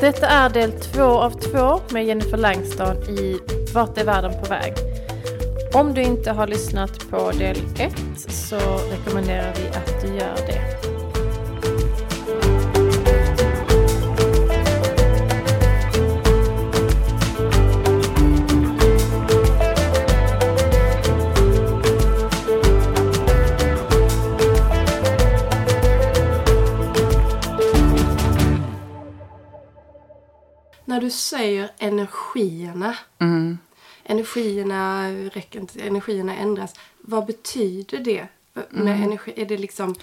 Detta är del två av två med Jennifer Langstad i Vart är världen på väg? Om du inte har lyssnat på del ett så rekommenderar vi att du gör det. När du säger energierna, Mm. energierna räcker inte, energierna ändras. Vad betyder det med Mm. energi? Är det liksom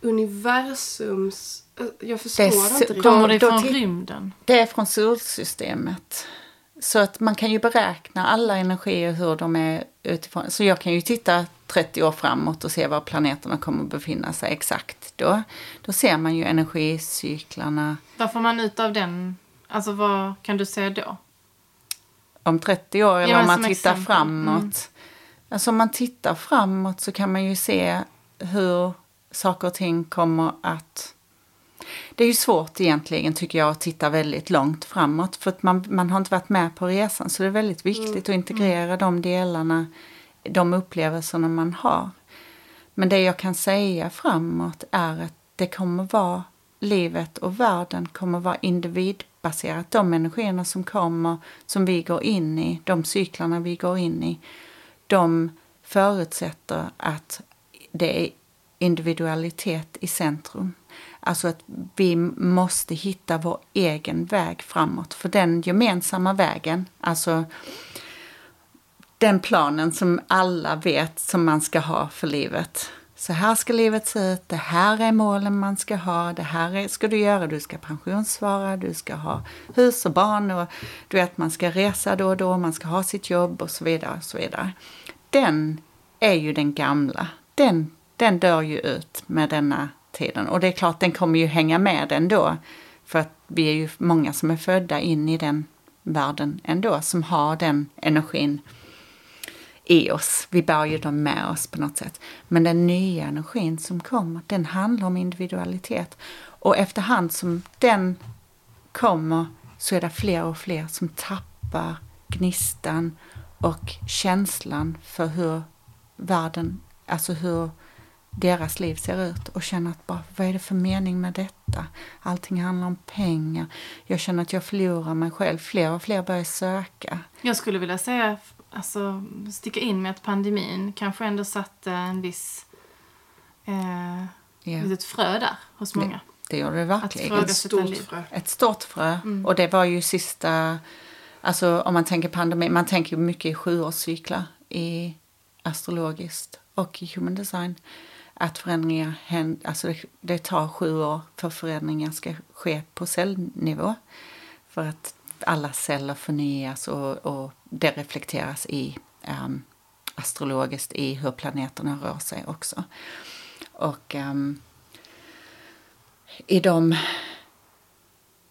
universums... Jag förstår Det inte riktigt. Kommer det från rymden? Det är från solsystemet. Så att man kan ju beräkna alla energier hur de är utifrån. Så jag kan ju titta 30 år framåt och se var planeterna kommer att befinna sig exakt då. Då ser man ju energicyklarna Vad får man ut av den? Alltså vad kan du säga då? om 30 år eller Ja, om man tittar exempel. framåt. Mm. Alltså om man tittar framåt så kan man ju se hur saker och ting kommer att... Det är ju svårt egentligen tycker jag att titta väldigt långt framåt för att man, man har inte varit med på resan så det är väldigt viktigt att integrera de delarna, de upplevelserna man har. Men det jag kan säga framåt är att det kommer vara livet och världen kommer vara individbaserat. De energierna som kommer, som vi går in i, de cyklarna vi går in i, de förutsätter att det är individualitet i centrum. Alltså att vi måste hitta vår egen väg framåt. För den gemensamma vägen, alltså den planen som alla vet som man ska ha för livet. Så här ska livet se ut, det här är målen man ska ha, det här är, ska du göra, du ska pensionssvara, du ska ha hus och barn och du vet man ska resa då och då, man ska ha sitt jobb och så vidare. Och så vidare. Den är ju den gamla, den, den dör ju ut med denna tiden och det är klart den kommer ju hänga med ändå för att vi är ju många som är födda in i den världen ändå som har den energin i oss. Vi bär ju dem med oss på något sätt. Men den nya energin som kommer, den handlar om individualitet. Och efterhand som den kommer så är det fler och fler som tappar gnistan och känslan för hur världen, alltså hur deras liv ser ut och känner att bara, vad är det för mening med detta? Allting handlar om pengar. Jag känner att jag förlorar mig själv. Fler och fler börjar söka. Jag skulle vilja säga, alltså sticka in med att pandemin kanske ändå satte en viss eh, Ja, litet frö där hos många. det gör det Att verkligen. fråga Ett stort frö. Ett stort frö. Och det var ju sista, alltså om man tänker pandemi, man tänker mycket i sjuårscyklar i astrologiskt och i human design. Att förändringar händer, alltså det, det tar sju år för förändringar ska ske på cellnivå. För att alla celler förnyas och, och det reflekteras i um, astrologiskt i hur planeterna rör sig också. Och ehm, i de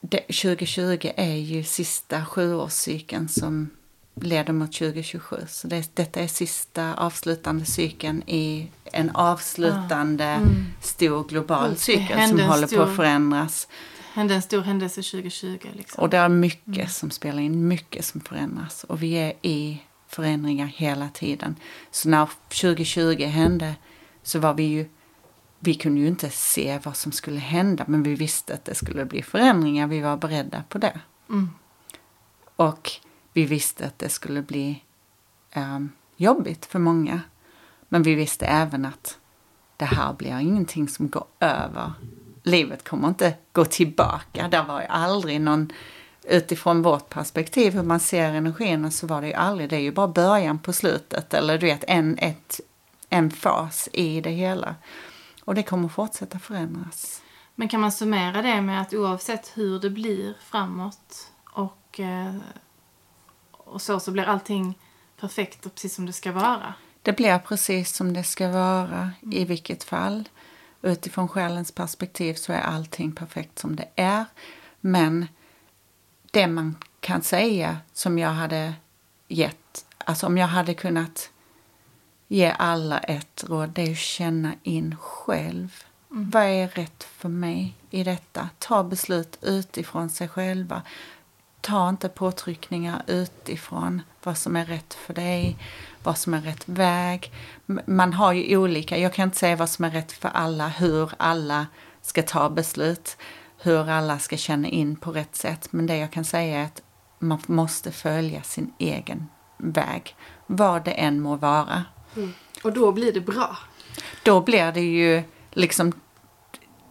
det, 2020 är ju sista sjuårscykeln som leder mot 2027. Så det, detta är sista avslutande cykeln i en avslutande stor global Mm, cykel som håller på att förändras. Hände en stor händelse 2020 liksom. Och det är mycket som spelar in, mycket som förändras. Och vi är i förändringar hela tiden. Så när 2020 hände så var vi ju, vi kunde ju inte se vad som skulle hända men vi visste att det skulle bli förändringar, vi var beredda på det. Mm. Och vi visste att det skulle bli ehm, jobbigt för många. Men vi visste även att det här blir ingenting som går över. Livet kommer inte gå tillbaka. Det var ju aldrig någon, utifrån vårt perspektiv hur man ser energierna så var det ju aldrig, det är ju bara början på slutet. Eller du vet, en, ett, en fas i det hela. Och det kommer fortsätta förändras. Men kan man summera det med att oavsett hur det blir framåt och, eh, och så, så blir allting perfekt och precis som det ska vara? Det blir precis som det ska vara i vilket fall. Utifrån själens perspektiv så är allting perfekt som det är. Men det man kan säga som jag hade gett, alltså om jag hade kunnat ge alla ett råd, det är att känna in själv Vad är rätt för mig i detta? Ta beslut utifrån sig själva. Ta inte påtryckningar utifrån vad som är rätt för dig, vad som är rätt väg. Man har ju olika, jag kan inte säga vad som är rätt för alla, hur alla ska ta beslut, hur alla ska känna in på rätt sätt. Men det jag kan säga är att man måste följa sin egen väg, vad det än må vara. Och då blir det bra. Då blir det ju liksom,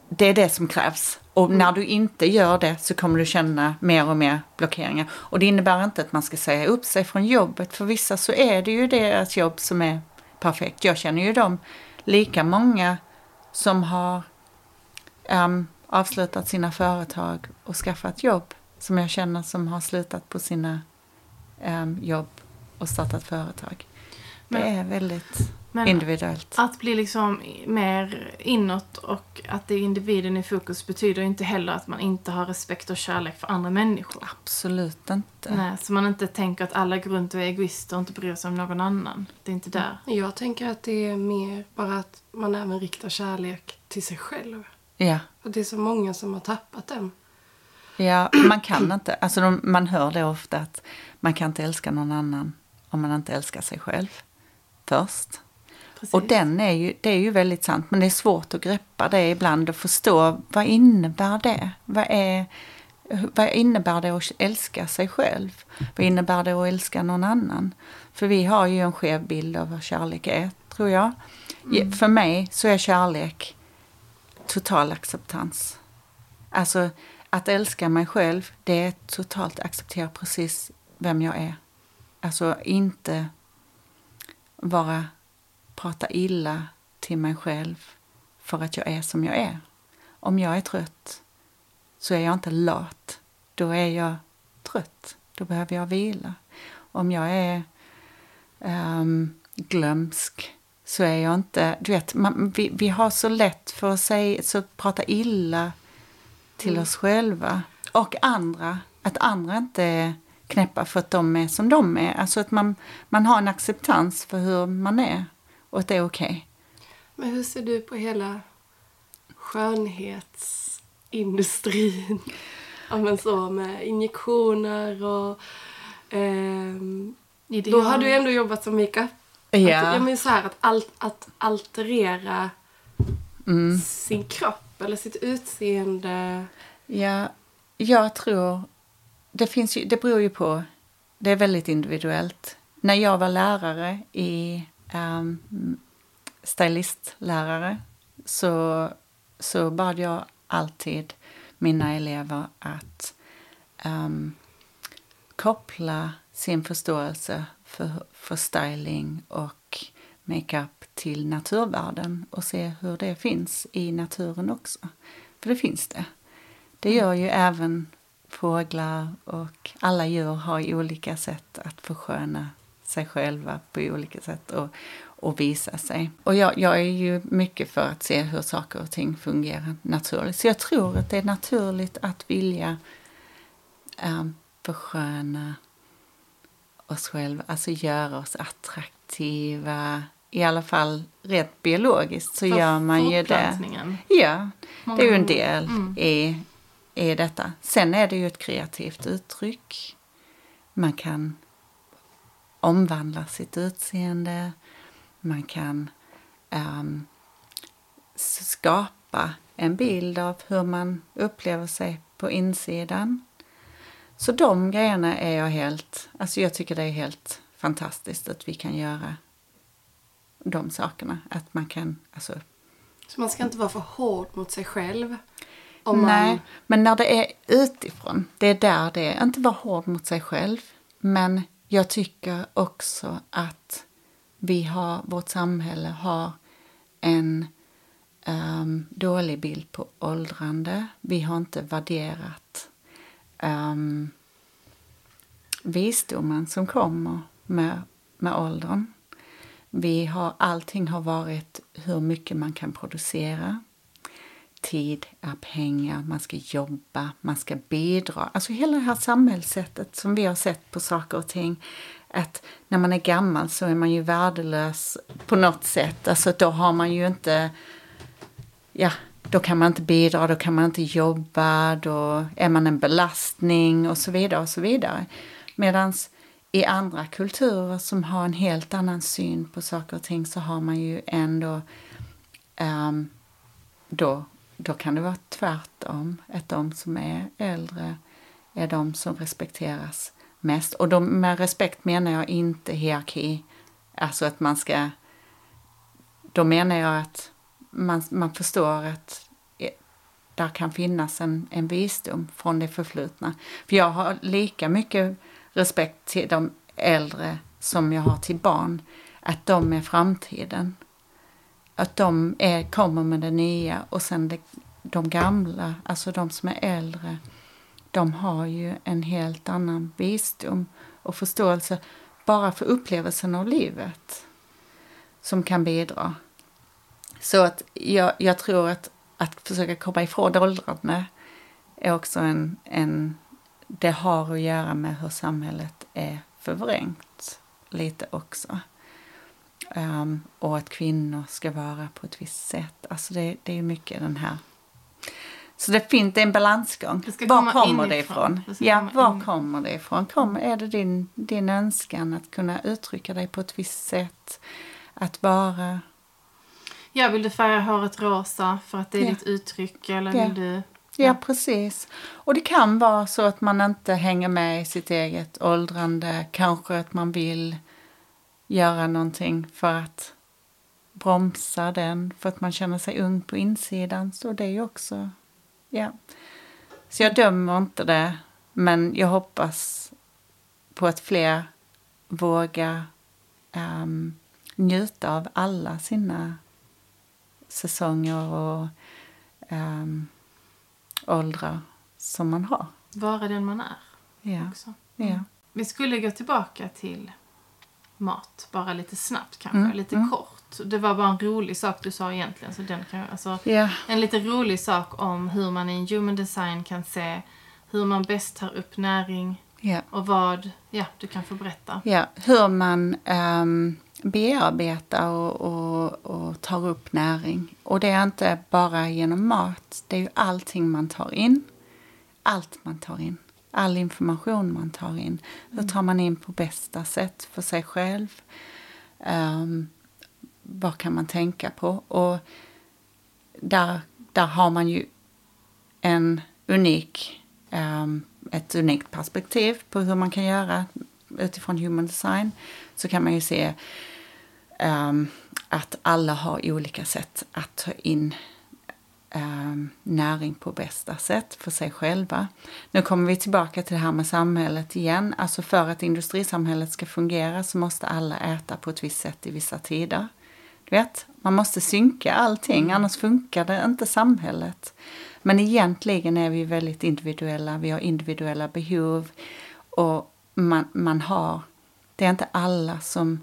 det är det som krävs. Och när du inte gör det så kommer du känna mer och mer blockeringar. Och det innebär inte att man ska säga upp sig från jobbet. För vissa så är det ju deras jobb som är perfekt. Jag känner ju dem lika många som har ehm, avslutat sina företag och skaffat jobb. Som jag känner som har slutat på sina ehm, jobb och startat företag. Det Men- är väldigt Men individuellt. att bli liksom mer inåt och att det är individen i fokus betyder inte heller att man inte har respekt och kärlek för andra människor. Absolut inte. Nej, så man inte tänker att alla går runt och är egoister och inte bryr sig om någon annan. Det är inte där. Jag tänker att det är mer bara att man även riktar kärlek till sig själv. Ja. Att det är så många som har tappat den. ja, man kan inte. Alltså de, man hör det ofta att man kan inte älska någon annan om man inte älskar sig själv först. Precis. Och den är ju, det är ju väldigt sant, men det är svårt att greppa det ibland och förstå vad innebär det? Vad, är, vad innebär det att älska sig själv? Vad innebär det att älska någon annan? För vi har ju en skev bild av vad kärlek är, tror jag. Ja, För mig så är kärlek total acceptans. Alltså att älska mig själv, det är totalt acceptera precis vem jag är. Alltså inte vara prata illa till mig själv för att jag är som jag är. Om jag är trött så är jag inte lat. Då är jag trött. Då behöver jag vila. Om jag är ehm, glömsk så är jag inte... Du vet, man, vi, vi har så lätt för att säga, så prata illa till oss själva och andra. Att andra inte är knäppa för att de är som de är. Alltså att man, man har en acceptans för hur man är och att det är okej. Men hur ser du på hela skönhetsindustrin? Ja, men så med injektioner och... Ideal. då har du ändå jobbat som makeup. Att, ja, men så här, att, al- att alterera Mm. sin kropp eller sitt utseende. Ja, jag tror... Det, finns ju, det beror ju på. Det är väldigt individuellt. När jag var lärare i um, stylistlärare så, så bad jag alltid mina elever att ehm, koppla sin förståelse för, för styling och makeup till naturvärden och se hur det finns i naturen också. För det finns det. Det gör ju även fåglar och alla djur har olika sätt att försköna sig själva på olika sätt och, och visa sig. Och jag, jag är ju mycket för att se hur saker och ting fungerar naturligt. Så jag tror att det är naturligt att vilja um, försköna oss själva, alltså göra oss attraktiva. I alla fall rent biologiskt så För gör man ju det. Ja, det är ju en del Mm. i, är detta. Sen är det ju ett kreativt uttryck. Man kan omvandla sitt utseende. Man kan um, skapa en bild av hur man upplever sig på insidan. Så de grejerna är jag helt, alltså jag tycker det är helt fantastiskt att vi kan göra de sakerna. Att man kan, alltså Så man ska inte vara för hård mot sig själv. Om Nej, men när det är utifrån, det är där det är. Inte vara hård mot sig själv, men jag tycker också att vi har, vårt samhälle har en um, dålig bild på åldrande. Vi har inte värderat um, visdomen som kommer med, med åldern. Vi har, allting har varit hur mycket man kan producera. Tid är pengar, man ska jobba, man ska bidra. Alltså hela det här samhällssättet som vi har sett på saker och ting. Att när man är gammal så är man ju värdelös på något sätt. Alltså då har man ju inte... Ja, då kan man inte bidra, då kan man inte jobba, då är man en belastning och så vidare och så vidare. Medan i andra kulturer som har en helt annan syn på saker och ting så har man ju ändå um, då, då kan det vara tvärtom, att de som är äldre är de som respekteras mest. Och de, med respekt menar jag inte hierarki, alltså att man ska... Då menar jag att man, man förstår att eh, där kan finnas en, en visdom från det förflutna. För jag har lika mycket respekt till de äldre som jag har till barn. Att de är framtiden. Att de är, kommer med det nya och sen det, de gamla, alltså de som är äldre, de har ju en helt annan visdom och förståelse bara för upplevelsen av livet som kan bidra. Så att jag, jag tror att, att försöka komma ifrån åldrande är också en, en... Det har att göra med hur samhället är förvrängt lite också. Um, och att kvinnor ska vara på ett visst sätt. Alltså det, det är mycket den här... Så det finns en balansgång. Var kommer det ifrån? Det ja, var in. kommer det ifrån? Kom, är det din, din önskan att kunna uttrycka dig på ett visst sätt? Att vara... Ja, vill du färga håret rosa för att det är ja. ditt uttryck? Eller ja. vill du... Ja. ja, precis. Och det kan vara så att man inte hänger med i sitt eget åldrande. Kanske att man vill göra någonting för att bromsa den, för att man känner sig ung på insidan. Så det är ju också, ja. Så jag dömer inte det, men jag hoppas på att fler vågar um, njuta av alla sina säsonger och um, åldrar som man har. Vara den man är. Ja. Också. ja. Vi skulle gå tillbaka till mat, bara lite snabbt kanske, mm. lite mm. kort. Det var bara en rolig sak du sa egentligen. Så den kan, alltså, yeah. En lite rolig sak om hur man i en human design kan se hur man bäst tar upp näring yeah. och vad ja, du kan få berätta. Ja, hur man um, bearbetar och, och, och, tar upp näring. Och det är inte bara genom mat, det är ju allting man tar in. Allt man tar in all information man tar in. Hur tar man in på bästa sätt för sig själv? Um, vad kan man tänka på? Och där, där har man ju en unik, um, ett unikt perspektiv på hur man kan göra utifrån human design. Så kan man ju se um, att alla har olika sätt att ta in näring på bästa sätt för sig själva. Nu kommer vi tillbaka till det här med samhället igen. Alltså för att industrisamhället ska fungera så måste alla äta på ett visst sätt i vissa tider. Du vet, man måste synka allting, mm. annars funkar det inte samhället. Men egentligen är vi väldigt individuella, vi har individuella behov och man, man har, det är inte alla som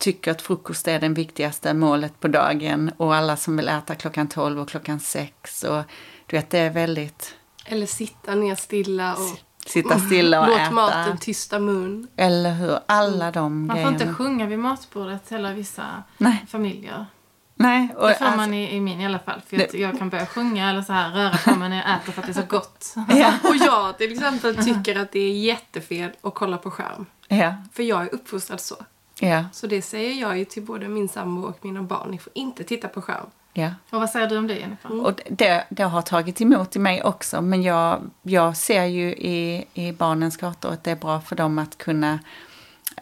tycker att frukost är det viktigaste målet på dagen och alla som vill äta klockan 12 och klockan 6 och du vet det är väldigt... Eller sitta ner stilla och sitta stilla och Låt äta. maten tysta mun. Eller hur, alla de Man grejerna. får inte sjunga vid matbordet hela vissa Nej. familjer. Nej. Och det får alltså, man i, i, min i alla fall. För jag, jag, kan börja sjunga eller så här röra på mig när jag äter för att det är så gott. Ja. och jag till exempel tycker att det är jättefel att kolla på skärm. Ja. För jag är uppfostrad så. Ja. Så det säger jag ju till både min sambo och mina barn. Ni får inte titta på skärm. Ja. Och vad säger du om det Jennifer? Mm. Och det, det har tagit emot i mig också. Men jag, jag ser ju i, i barnens gator att det är bra för dem att kunna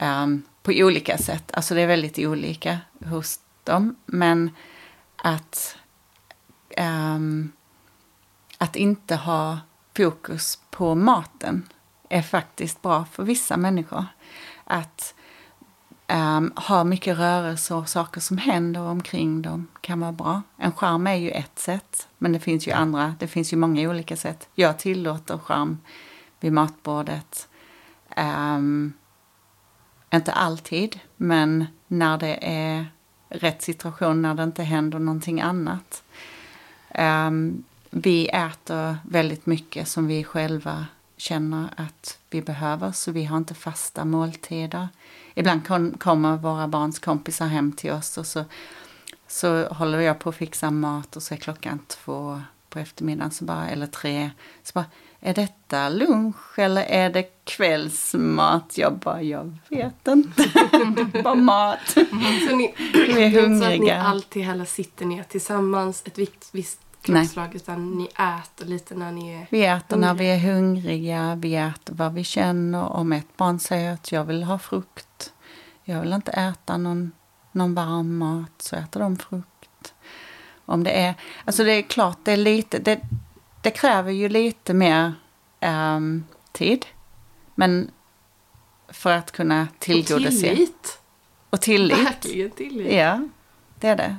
um, på olika sätt. Alltså det är väldigt olika hos dem. Men att, um, att inte ha fokus på maten är faktiskt bra för vissa människor. Att um, har mycket rörelse och saker som händer omkring dem kan vara bra. En skärm är ju ett sätt, men det finns ju andra, det finns ju många olika sätt. Jag tillåter skärm vid matbordet. Um, inte alltid, men när det är rätt situation, när det inte händer någonting annat. Um, vi äter väldigt mycket som vi själva känner att vi behöver, så vi har inte fasta måltider ibland kom, kommer våra barns kompisar hem till oss och så så håller jag på att fixa mat och så är klockan två på eftermiddagen så bara, eller tre. Så bara, är detta lunch eller är det kvällsmat? Jag bara, jag vet inte. det bara mat. Så ni, Vi är inte så att ni hungriga. alltid heller sitter ner tillsammans ett visst, visst klockslag utan ni äter lite när ni är... Vi äter när vi är hungriga, vi äter vad vi känner. Om ett barn säger att jag vill ha frukt, jag vill inte äta någon, någon varm mat, så äter de frukt. Om det är, alltså det är klart, det är lite, det, det kräver ju lite mer ehm, tid. Men för att kunna Och tillgodose. tillit. Och tillit. Verkligen tillit. Ja, det är det.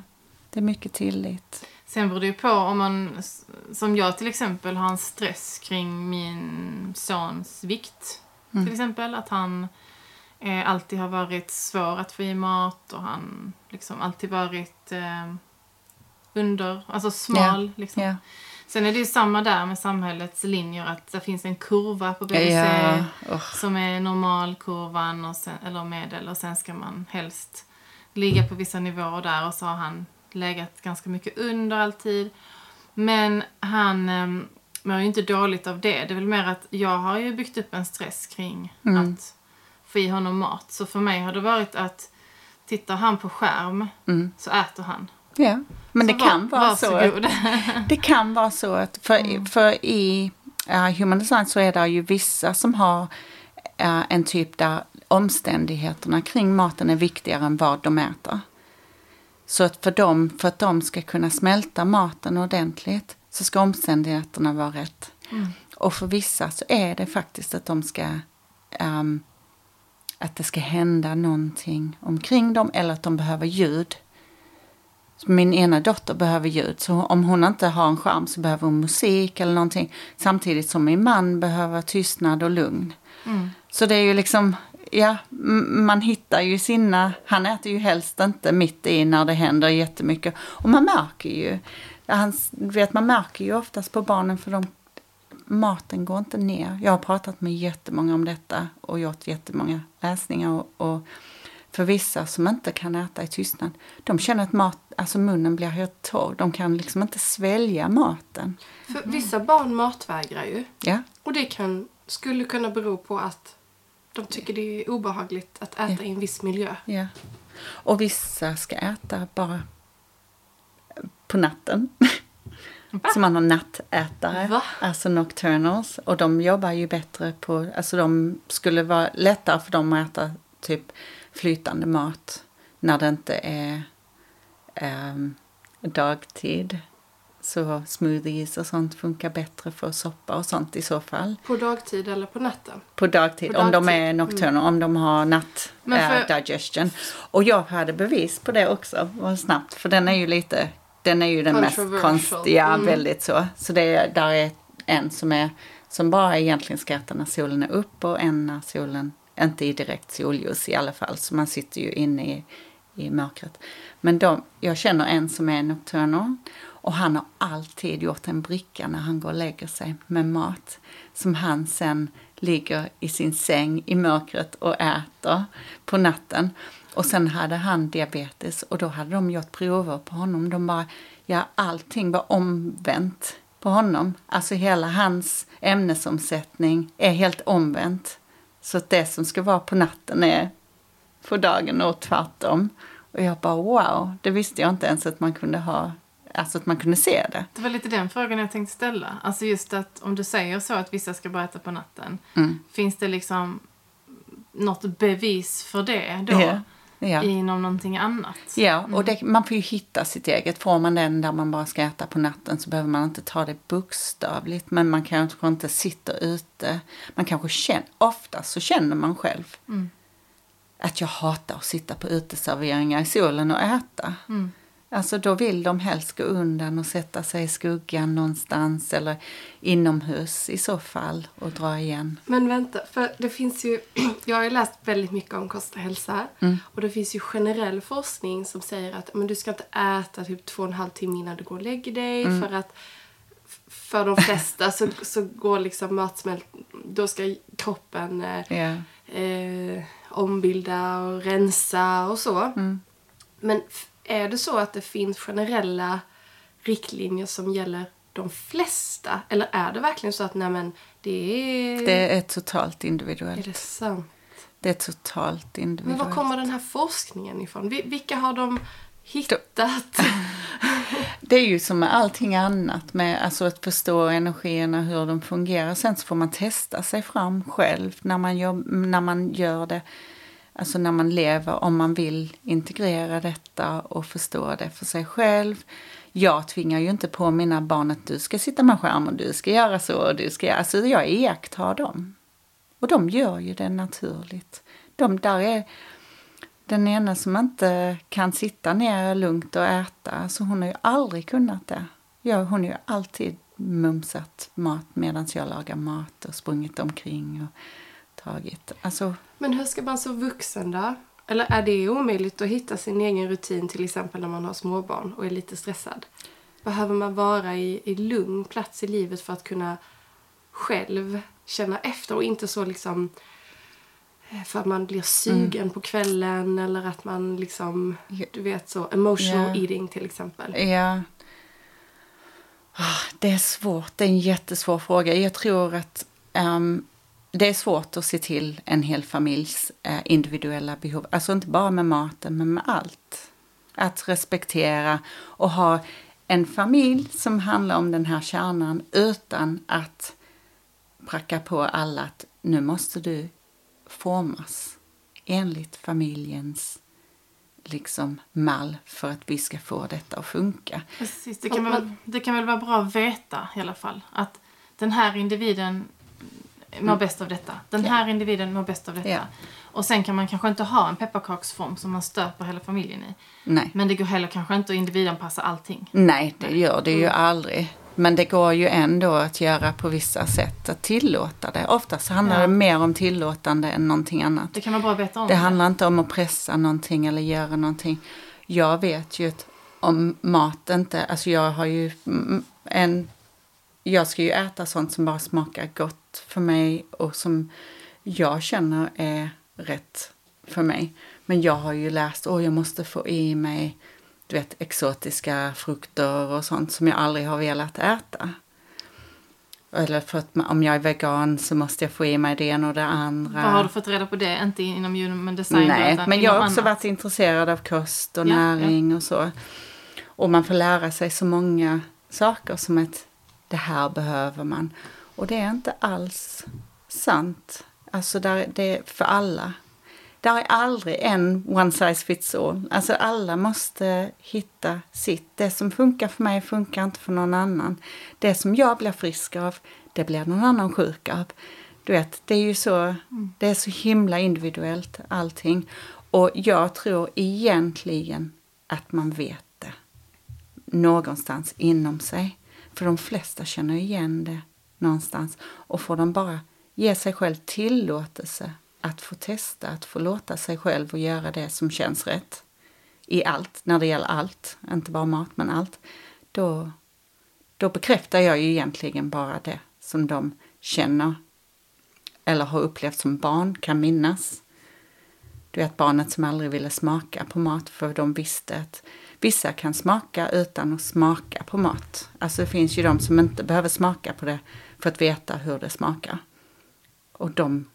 Det är mycket tillit. Sen beror det ju på om man, som jag till exempel, har en stress kring min sons vikt. Mm. Till exempel att han eh, alltid har varit svår att få i mat och han liksom alltid varit eh, under, alltså smal. Liksom. Ja. Sen är det ju samma där med samhällets linjer att det finns en kurva på BVC Ja, oh. som är normalkurvan och sen, eller medel och sen ska man helst ligga på vissa nivåer där och så har han legat ganska mycket under alltid. Men han um, mår ju inte dåligt av det. Det är väl mer att jag har ju byggt upp en stress kring Mm. att få i honom mat. Så för mig har det varit att tittar han på skärm Mm. så äter han. Ja, men det Så kan var- vara så. Att, det kan vara så att för, Mm. för i uh, Human Design så är det ju vissa som har eh, en typ där omständigheterna kring maten är viktigare än vad de äter. Så att för, dem, för att de ska kunna smälta maten ordentligt så ska omständigheterna vara rätt. Mm. Och för vissa så är det faktiskt att de ska ehm, att det ska hända någonting omkring dem eller att de behöver ljud. Min ena dotter behöver ljud, så om hon inte har en skärm så behöver hon musik eller någonting. Samtidigt som min man behöver tystnad och lugn. Mm. Så det är ju liksom, ja, man hittar ju sina, han äter ju helst inte mitt i när det händer jättemycket. Och man märker ju, han, vet, man märker ju oftast på barnen för de, maten går inte ner. Jag har pratat med jättemånga om detta och gjort jättemånga läsningar och, och för vissa som inte kan äta i tystnad, de känner att mat, alltså munnen blir helt torr. De kan liksom inte svälja maten. För vissa barn matvägrar ju. Ja, Och det kan, skulle kunna bero på att de tycker det är obehagligt att äta i en viss miljö. ja. Och vissa ska äta bara på natten. Så man har nattätare, Va? alltså nocturnals. Och de jobbar ju bättre på, alltså de skulle vara lättare för dem att äta typ flytande mat när det inte är ehm, dagtid. Så smoothies och sånt funkar bättre för soppa och sånt i så fall. På dagtid eller på natten. På dagtid, På om de dagtid. är nocturna, om de har natt eh, för- digestion. Och jag hade bevis på det också, vad snabbt. För den är ju lite, den är ju den mest konstiga, Mm. väldigt så. Så det är, där är en som är, som bara egentligen ska äta när solen är upp och en när solen, inte i direkt solljus i alla fall. Så man sitter ju inne i, i mörkret. Men de, jag känner en som är nocturnal och han har alltid gjort en bricka när han går och lägger sig med mat. Som han sen ligger i sin säng i mörkret och äter på natten. Och sen hade han diabetes och då hade de gjort prover på honom. De bara, ja allting var omvänt på honom. Alltså hela hans ämnesomsättning är helt omvänt. Så att det som ska vara på natten är på dagen och tvärtom. Och jag bara wow, det visste jag inte ens att man kunde ha, alltså att man kunde se det. Det var lite den frågan jag tänkte ställa. Alltså just att om du säger så att vissa ska bara äta på natten. Mm. Finns det liksom något bevis för det då? Ja. Ja. Inom någonting annat? Ja, och det, man får ju hitta sitt eget. Får man den där man bara ska äta på natten så behöver man inte ta det bokstavligt. Men man kanske inte sitter ute. Man kanske känner, oftast så känner man själv Mm. att jag hatar att sitta på uteserveringar i solen och äta. Mm. Alltså då vill de helst gå undan och sätta sig i skuggan någonstans eller inomhus i så fall och dra igen. Men vänta, för det finns ju... Jag har ju läst väldigt mycket om kost och hälsa. Och det finns ju generell forskning som säger att men du ska inte äta typ två och en halv timme innan du går och lägger dig. För att för de flesta så, så går liksom matsmält... Då ska kroppen Ja. eh, ombilda och rensa och så. Men f- är det så att det finns generella riktlinjer som gäller de flesta? Eller är det verkligen så att nej men det är... Det är totalt Är individuellt. det sant? Det är totalt Men individuellt. var kommer den här forskningen ifrån? Vi- Vilka har de hittat? Det är ju som med allting annat, med alltså att förstå energierna, hur de fungerar. Sen så får man testa sig fram själv när man gör, när man gör det. Alltså när man lever, om man vill integrera detta och förstå det för sig själv. Jag tvingar ju inte på mina barn att du ska sitta med skärm och du ska göra så och du ska göra... Alltså jag iakttar dem. Och de gör ju det naturligt. De där är den ena som inte kan sitta ner lugnt och äta, så hon har ju aldrig kunnat det. Ja, hon har ju alltid mumsat mat medan jag lagar mat och sprungit omkring och tagit. Alltså, Men hur ska man som vuxen då? Eller är det omöjligt att hitta sin egen rutin till exempel när man har småbarn och är lite stressad? Behöver man vara i, i lugn plats i livet för att kunna själv känna efter och inte så liksom eh, för att man blir sugen på kvällen eller att man liksom, du vet så, emotional Ja. eating till exempel. ja. Ah, Det är svårt, det är en jättesvår fråga. Jag tror att ehm, det är svårt att se till en hel familjs eh, individuella behov. Alltså inte bara med maten, men med allt. Att respektera och ha en familj som handlar om den här kärnan utan att pracka på alla att nu måste du formas enligt familjens liksom mall för att vi ska få detta att funka. Precis, det kan, väl, det kan väl vara bra att veta i alla fall. Att den här individen mår bäst av detta. Den här individen mår bäst av detta. Ja. Och sen kan man kanske inte ha en pepparkaksform som man stöper hela familjen i. Nej. Men det går heller kanske inte att individanpassa allting. Nej, det gör det ju aldrig. Men det går ju ändå att göra på vissa sätt, att tillåta det. Oftast handlar Ja. det mer om tillåtande än någonting annat. Det kan bra att veta om Det handlar inte om att pressa någonting eller göra någonting. Jag vet ju att om mat inte, alltså jag har ju mm, en, jag ska ju äta sånt som bara smakar gott för mig och som jag känner är rätt för mig. Men jag har ju läst, åh jag måste få i mig, du vet exotiska frukter och sånt som jag aldrig har velat äta. Eller för att om jag är vegan så måste jag få i mig det ena och det andra. Var har du fått reda på det? Inte inom human design Nej, utan men jag har också annat. varit intresserad av kost och Ja, näring och så. Och man får lära sig så många saker som att det här behöver man. Och det är inte alls sant. Alltså där, det är för alla. Där är aldrig en one size fits all. Alltså alla måste hitta sitt. Det som funkar för mig funkar inte för någon annan. Det som jag blir frisk av, det blir någon annan sjuk av. Du vet, det är ju så, det är så himla individuellt allting. Och jag tror egentligen att man vet det någonstans inom sig. För de flesta känner igen det någonstans. Och får de bara ge sig själv tillåtelse att få testa, att få låta sig själv och göra det som känns rätt. I allt, när det gäller allt, inte bara mat men allt. Då, då bekräftar jag ju egentligen bara det som de känner eller har upplevt som barn, kan minnas. Du vet barnet som aldrig ville smaka på mat för de visste att vissa kan smaka utan att smaka på mat. Alltså det finns ju de som inte behöver smaka på det för att veta hur det smakar. Och de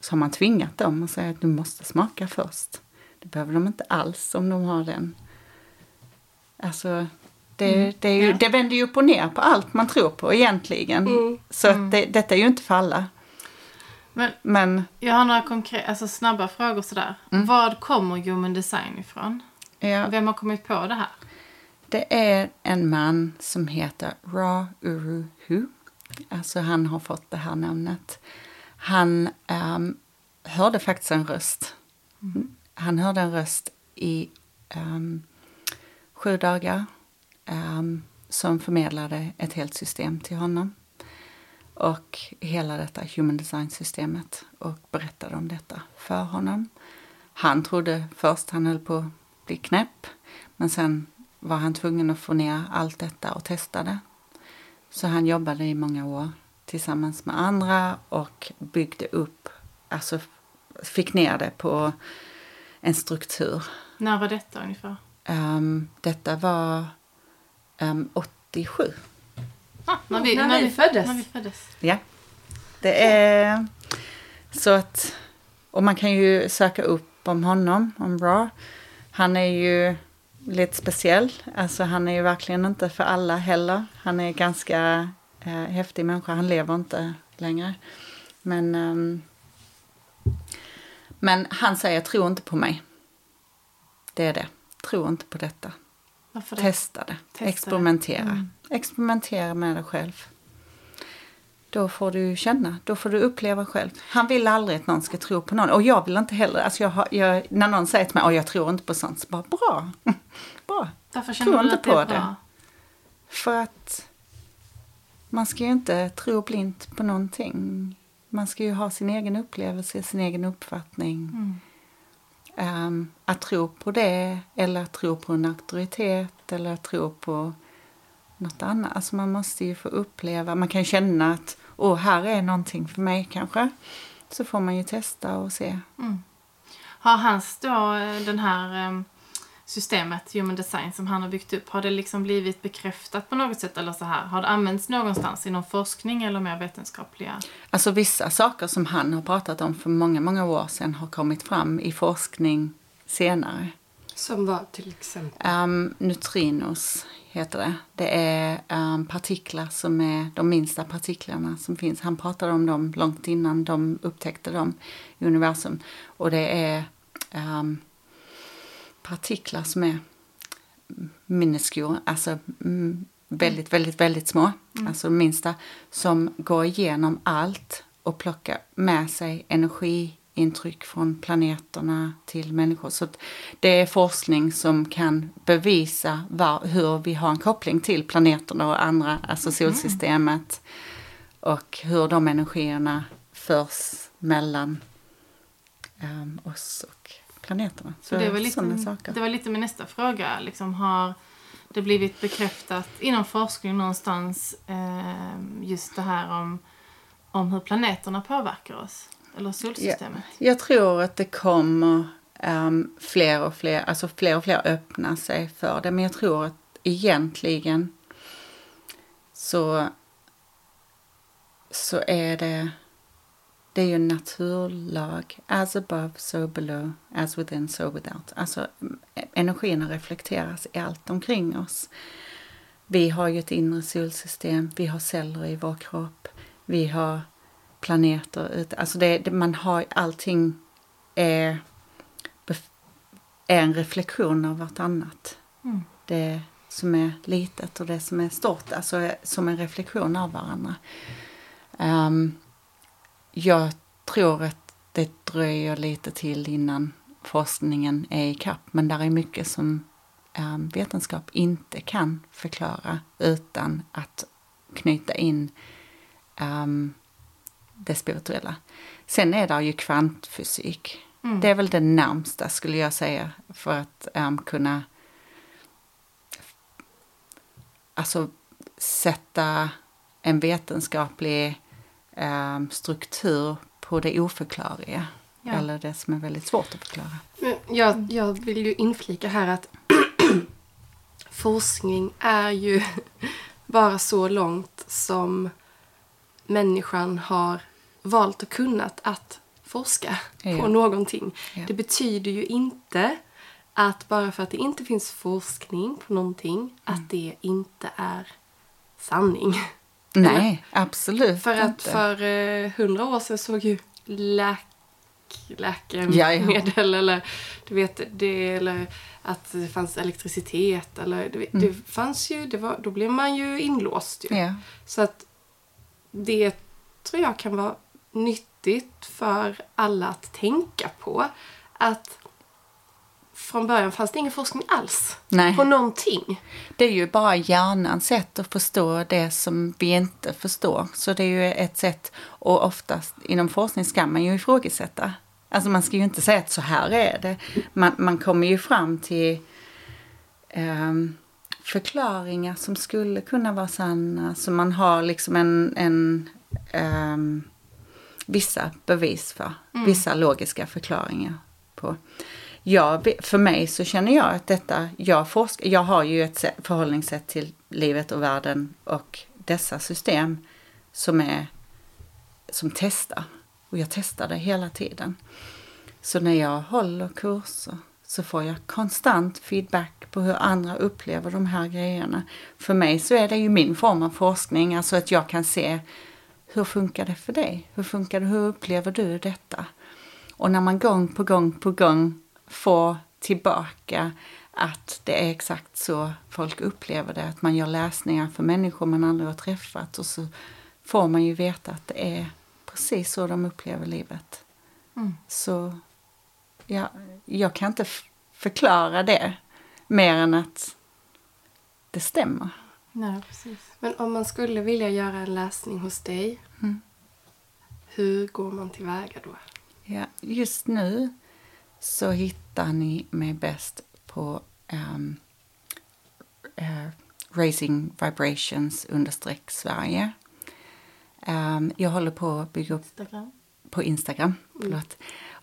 så har man tvingat dem att säga att du måste smaka först. Det behöver de inte alls om de har den. Alltså det, det, är ju, det vänder ju upp och ner på allt man tror på egentligen. Mm. Så att det, detta är ju inte för alla. Men Men jag har några konkreta, alltså snabba frågor sådär. Mm. Var kommer human design ifrån? Ja, Vem har kommit på det här? Det är en man som heter Ra Uru Hu. Alltså han har fått det här namnet. Han ehm, hörde faktiskt en röst. Han hörde en röst i ehm, sju dagar ehm, som förmedlade ett helt system till honom. Och hela detta human design-systemet och berättade om detta för honom. Han trodde först han höll på bli knäpp. Men sen var han tvungen att få ner allt detta och testa det. Så han jobbade i många år tillsammans med andra och byggde upp, alltså fick ner det på en struktur. När var detta ungefär? ehm, detta var ehm, 87. Ah, när, vi, När när, vi vi, föddes. När vi föddes. Ja. Det är så att, och man kan ju söka upp om honom, om Ra. Han är ju lite speciell, alltså han är ju verkligen inte för alla heller. Han är ganska eh, häftig människa, han lever inte längre. Men, ehm, men han säger, tro inte på mig. Det är det, tro inte på detta. Det? Testa det, Testa det. experimentera. Mm. Experimentera med dig själv. Då får du känna, då får du uppleva själv. Han vill aldrig att någon ska tro på någon. Och jag vill inte heller, alltså jag, har- jag, när någon säger till mig att jag tror inte på sånt, så bara bra. bra. Varför Tror känner du inte att det är på bra? det. För att man ska ju inte tro blint på någonting. Man ska ju ha sin egen upplevelse, sin egen uppfattning. Mm. Ehm, att tro på det eller att tro på en auktoritet eller att tro på något annat. Alltså man måste ju få uppleva, man kan känna att åh, här är någonting för mig kanske. Så får man ju testa och se. Mm. Har hans då, eh, den här eh, systemet, Human Design, som han har byggt upp, har det liksom blivit bekräftat på något sätt? Eller så här, har det använts någonstans inom forskning eller mer vetenskapliga? Alltså vissa saker som han har pratat om för många, många år sedan har kommit fram i forskning senare. Som var till exempel. Um, neutrinos heter det. Det är ehm, partiklar som är de minsta partiklarna som finns. Han pratade om dem långt innan de upptäckte dem i universum. Och det är ehm, partiklar som är minuscule, alltså mm, väldigt, väldigt, väldigt små. Alltså de minsta. Som går igenom allt och plockar med sig energiintryck från planeterna till människor. Så det är forskning som kan bevisa var, hur vi har en koppling till planeterna och andra, alltså solsystemet. Och hur de energierna förs mellan ehm, oss och planeterna. Så det, var saker. det var lite min nästa fråga. Liksom, har det blivit bekräftat inom forskning någonstans eh, just det här om, om hur planeterna påverkar oss? Eller solsystemet? Jag tror att det kommer um, fler och fler, alltså fler och fler öppna sig för det. Men jag tror att egentligen så, så är det, det är ju en naturlag. As above, so below, as within, so without. Alltså eh, energierna reflekteras i allt omkring oss. Vi har ju ett inre solsystem, vi har celler i vår kropp, vi har planeter. Alltså det, det, man har allting är, är en reflektion av vartannat. Mm. Det som är litet och det som är stort, alltså är som en reflektion av varandra. Ehm, jag tror att det dröjer lite till innan forskningen är i kapp, men där är mycket som ehm, vetenskap inte kan förklara utan att knyta in ehm, det spirituella. Sen är det ju kvantfysik. Mm. Det är väl det närmsta skulle jag säga för att ehm, kunna alltså sätta en vetenskaplig ehm, struktur på det oförklarliga. Ja. Eller det som är väldigt svårt att förklara. Jag, jag vill ju inflika här att forskning är ju bara så långt som människan har valt och kunnat att forska Ja. på någonting. Ja. Det betyder ju inte att bara för att det inte finns forskning på någonting Mm. att det inte är sanning. Nej, absolut För att inte. för eh, hundra år sedan såg ju läk, Ja, läkemedel eller du vet det eller att det fanns elektricitet eller det, det fanns ju, det var, då blev man ju inlåst ju. Mm. Ja. Så att det tror jag kan vara nyttigt för alla att tänka på. Att från början fanns det ingen forskning alls Nej. på någonting. Det är ju bara hjärnans sätt att förstå det som vi inte förstår. Så det är ju ett sätt, och oftast inom forskning ska man ju ifrågasätta. Alltså man ska ju inte säga att så här är det. Man, man kommer ju fram till ehm, förklaringar som skulle kunna vara sanna. Så man har liksom en, en ehm, vissa bevis för. Vissa logiska förklaringar på. jag, för mig så känner jag att detta, jag, forsk, jag har ju ett förhållningssätt till livet och världen och dessa system som är som testar. Och jag testar det hela tiden. Så när jag håller kurser så får jag konstant feedback på hur andra upplever de här grejerna. För mig så är det ju min form av forskning, alltså att jag kan se hur funkar det för dig? Hur funkar det? Hur upplever du detta? Och när man gång på gång på gång får tillbaka att det är exakt så folk upplever det, att man gör läsningar för människor man aldrig har träffat och så får man ju veta att det är precis så de upplever livet. Mm. Så ja, jag kan inte förklara det mer än att det stämmer. Nej, precis. Men om man skulle vilja göra en läsning hos dig, mm. hur går man tillväga då? Ja, just nu så hittar ni mig bäst på um, uh, Raising Vibrations understreck Sverige. Um, jag håller på att bygga upp Instagram. på Instagram. Mm.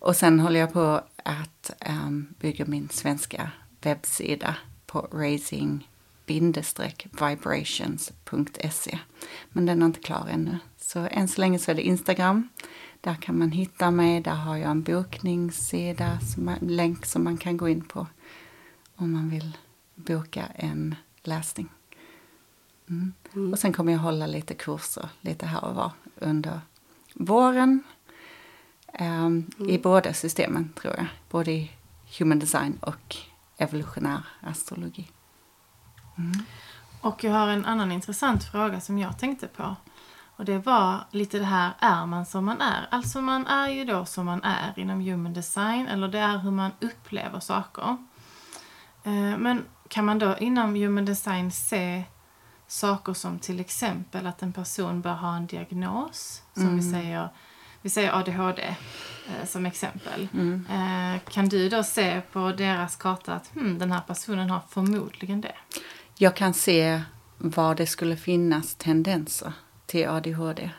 Och sen håller jag på att um, bygga min svenska webbsida på raising vibrations.se. Men den är inte klar ännu. Så än så länge så är det Instagram. Där kan man hitta mig. Där har jag en bokningssida, som en länk som man kan gå in på om man vill boka en läsning. Mm. Mm. Och sen kommer jag hålla lite kurser lite här och var under våren. Um, mm. I båda systemen tror jag. Både i human design och evolutionär astrologi. Mm. Och jag har en annan intressant fråga som jag tänkte på. Och det var lite det här, är man som man är? Alltså man är ju då som man är inom human design, eller det är hur man upplever saker. Eh, men kan man då inom human design se saker som till exempel att en person bör ha en diagnos, som mm. vi säger vi säger ADHD eh, som exempel. Mm. Eh, kan du då se på deras karta att hmm, den här personen har förmodligen det? Jag kan se var det skulle finnas tendenser till ADHD um,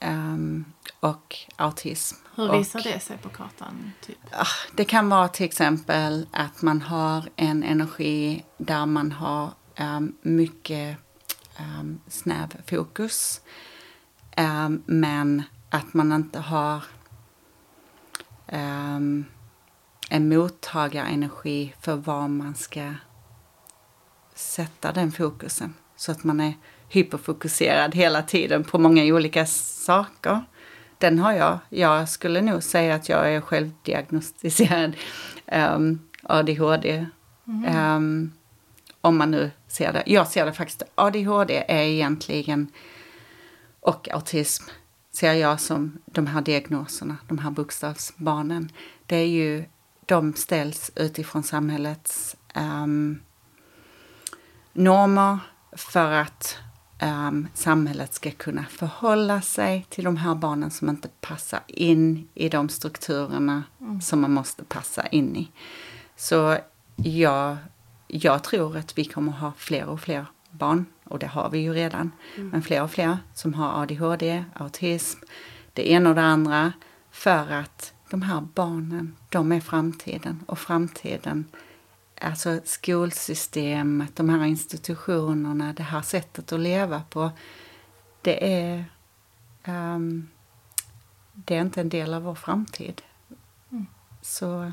ehm, och autism. Hur visar och, det sig på kartan? Typ? Ah, det kan vara till exempel att man har en energi där man har um, mycket um, snäv fokus. Um, men att man inte har um, en mottagarenergi för var man ska sätta den fokusen. Så att man är hyperfokuserad hela tiden på många olika saker. Den har jag. Jag skulle nog säga att jag är självdiagnostiserad um, ADHD. Mm. Um, om man nu ser det. Jag ser det faktiskt. ADHD är egentligen och autism ser jag som de här diagnoserna, de här bokstavsbarnen. Det är ju, de ställs utifrån samhällets um, normer för att um, samhället ska kunna förhålla sig till de här barnen som inte passar in i de strukturerna mm. som man måste passa in i. Så jag, jag tror att vi kommer ha fler och fler barn, och det har vi ju redan, mm. men fler och fler som har ADHD, autism, det ena och det andra, för att de här barnen, de är framtiden och framtiden alltså skolsystemet, de här institutionerna, det här sättet att leva på, det är, um, det är inte en del av vår framtid. Mm. Så